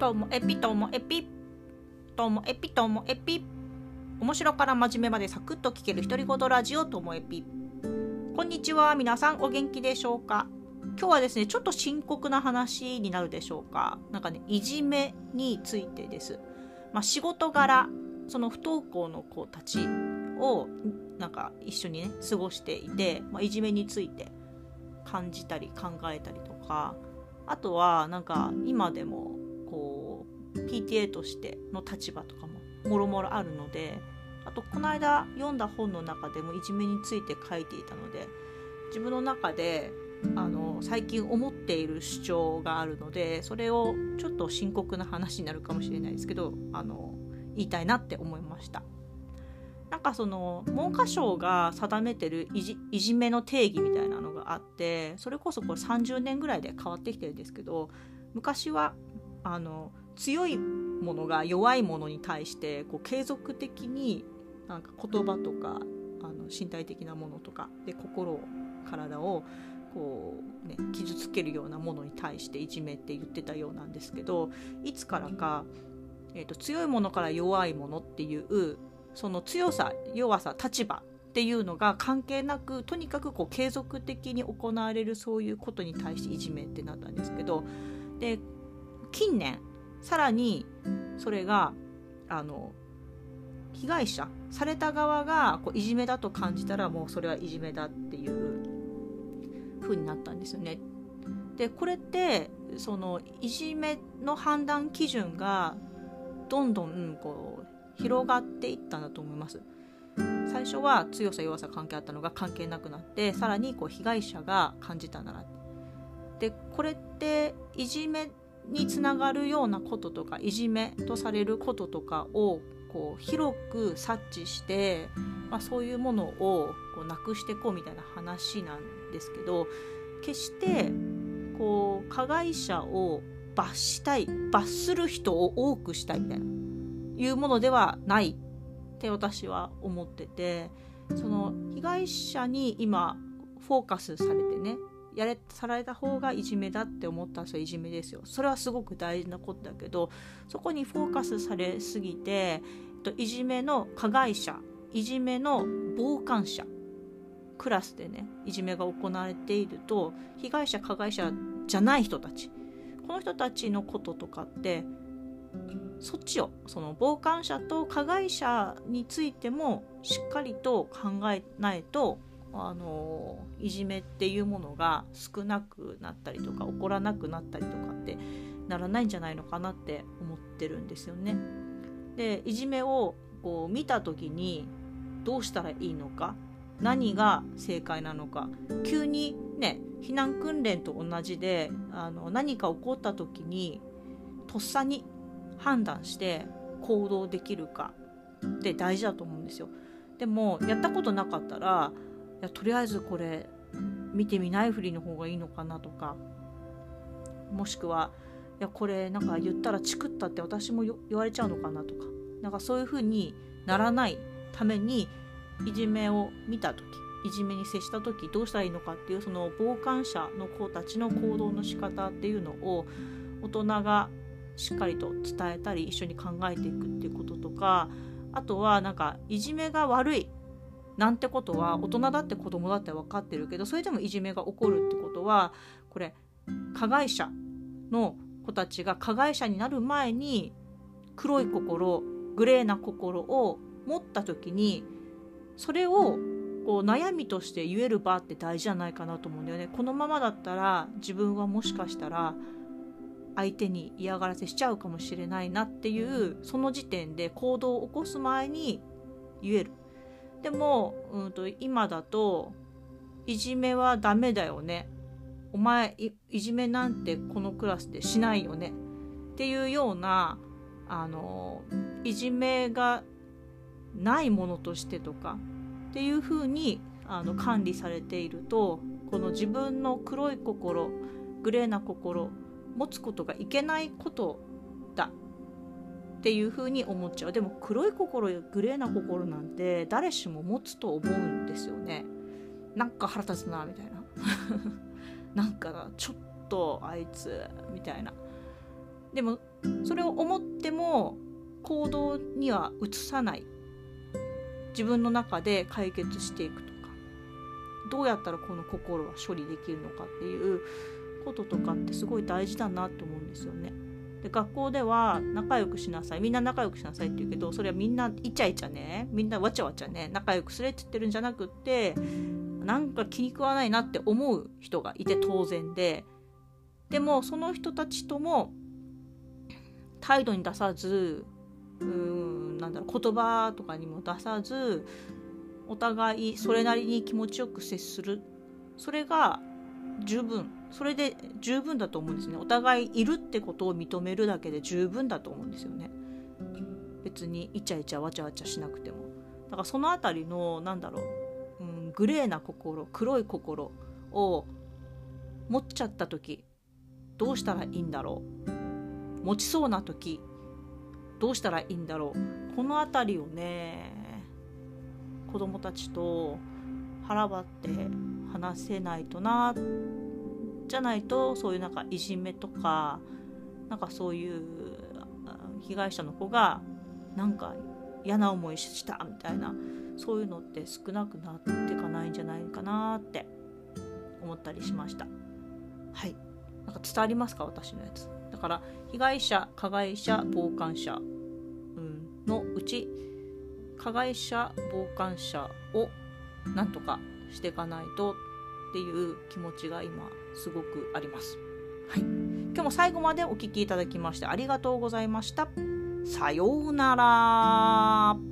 ともエピともエピ。ともエピともエピ。面白から真面目までサクッと聞ける独り言ラジオともエピ。こんにちは皆さんお元気でしょうか？今日はですねちょっと深刻な話になるでしょうか？なんかねいじめについてです。まあ、仕事柄その不登校の子たちをなんか一緒にね過ごしていて、まあ、いじめについて感じたり考えたりとか。あとはなんか今でも PTA としての立場とかももろもろあるのであとこの間読んだ本の中でもいじめについて書いていたので自分の中であの最近思っている主張があるのでそれをちょっと深刻な話になるかもしれないですけどあの言いたいなって思いました。なんかその文科省が定めてるいじいじめの定義みたいなのがあってそれこそこれ30年ぐらいで変わってきてるんですけど昔はあの強いものが弱いものに対してこう継続的になんか言葉とかあの身体的なものとかで心を体をこう、ね、傷つけるようなものに対していじめって言ってたようなんですけどいつからか、えーと強いものから弱いものっていうその強さ弱さ立場っていうのが関係なくとにかくこう継続的に行われるそういうことに対していじめってなったんですけどで近年さらにそれがあの被害者された側がこういじめだと感じたらもうそれはいじめだっていう風になったんですよね。でこれってそのいじめの判断基準がどんどんこう広がっていったんだと思います。最初は強さ弱さ関係あったのが関係なくなってさらにこう被害者が感じたならでこれっていじめにつながるようなこととかいじめとされることとかをこう広く察知して、まあ、そういうものをこうなくしていこうみたいな話なんですけど決してこう加害者を罰したい罰する人を多くしたいみたいないうものではないって私は思っててその被害者に今フォーカスされてねやれされた方がいじめだって思ったらそれいじめですよ。それはすごく大事なことだけどそこにフォーカスされすぎていじめの加害者いじめの傍観者クラスでねいじめが行われていると被害者加害者じゃない人たちこの人たちのこととかってそっちをその傍観者と加害者についてもしっかりと考えないとあのいじめっていうものが少なくなったりとか起こらなくなったりとかってならないんじゃないのかなって思ってるんですよね。でいじめをこう見た時にどうしたらいいのか何が正解なのか急にね避難訓練と同じであの何か起こった時にとっさに判断して行動できるかって大事だと思うんですよ。でもやったことなかったらいやとりあえずこれ見てみないふりの方がいいのかなとかもしくはいやこれなんか言ったらチクったって私も言われちゃうのかなとかなんかそういうふうにならないためにいじめを見た時いじめに接した時どうしたらいいのかっていうその傍観者の子たちの行動の仕方っていうのを大人がしっかりと伝えたり一緒に考えていくっていうこととかあとはなんかいじめが悪いなんてことは大人だって子供だって分かってるけどそれでもいじめが起こるってことはこれ加害者の子たちが加害者になる前に黒い心グレーな心を持った時にそれをこう悩みとして言える場って大事じゃないかなと思うんだよね。このままだったら自分はもしかしたら相手に嫌がらせしちゃうかもしれないなっていうその時点で行動を起こす前に言えるでも、うんと、今だといじめはダメだよね。お前いじめなんてこのクラスでしないよね。っていうようなあのいじめがないものとしてとかっていうふうにあの管理されているとこの自分の黒い心グレーな心持つことがいけないことっていうふうに思っちゃう。でも黒い心やグレーな心なんて誰しも持つと思うんですよね。なんか腹立つなみたいな。なんかちょっとあいつみたいな。でもそれを思っても行動には移さない。自分の中で解決していくとか。どうやったらこの心は処理できるのかっていうこととかってすごい大事だなって思うんですよね。で学校では仲良くしなさい。みんな仲良くしなさいって言うけどそれはみんなイチャイチャね。みんなわちゃわちゃね。仲良くすれって言ってるんじゃなくってなんか気に食わないなって思う人がいて当然で。でもその人たちとも態度に出さずうーんなんだろう言葉とかにも出さずお互いそれなりに気持ちよく接する。それが十分。それで十分だと思うんですね。お互いいるってことを認めるだけで十分だと思うんですよね。別にイチャイチャわちゃわちゃしなくても。だからその辺りのなんだろう、うん、グレーな心黒い心を持っちゃった時どうしたらいいんだろう。持ちそうな時どうしたらいいんだろう。この辺りをね子供たちと腹ばって話せないとなじゃないとそういうなんかいじめとかなんかそういう被害者の子がなんか嫌な思いしたみたいなそういうのって少なくなっていかないんじゃないかなって思ったりしました。はい。なんか伝わりますか？私のやつ。だから被害者加害者傍観者、うん、のうち加害者傍観者をなんとかしていかないとっていう気持ちが今すごくあります。はい、今日も最後までお聴きいただきましてありがとうございました。さようなら。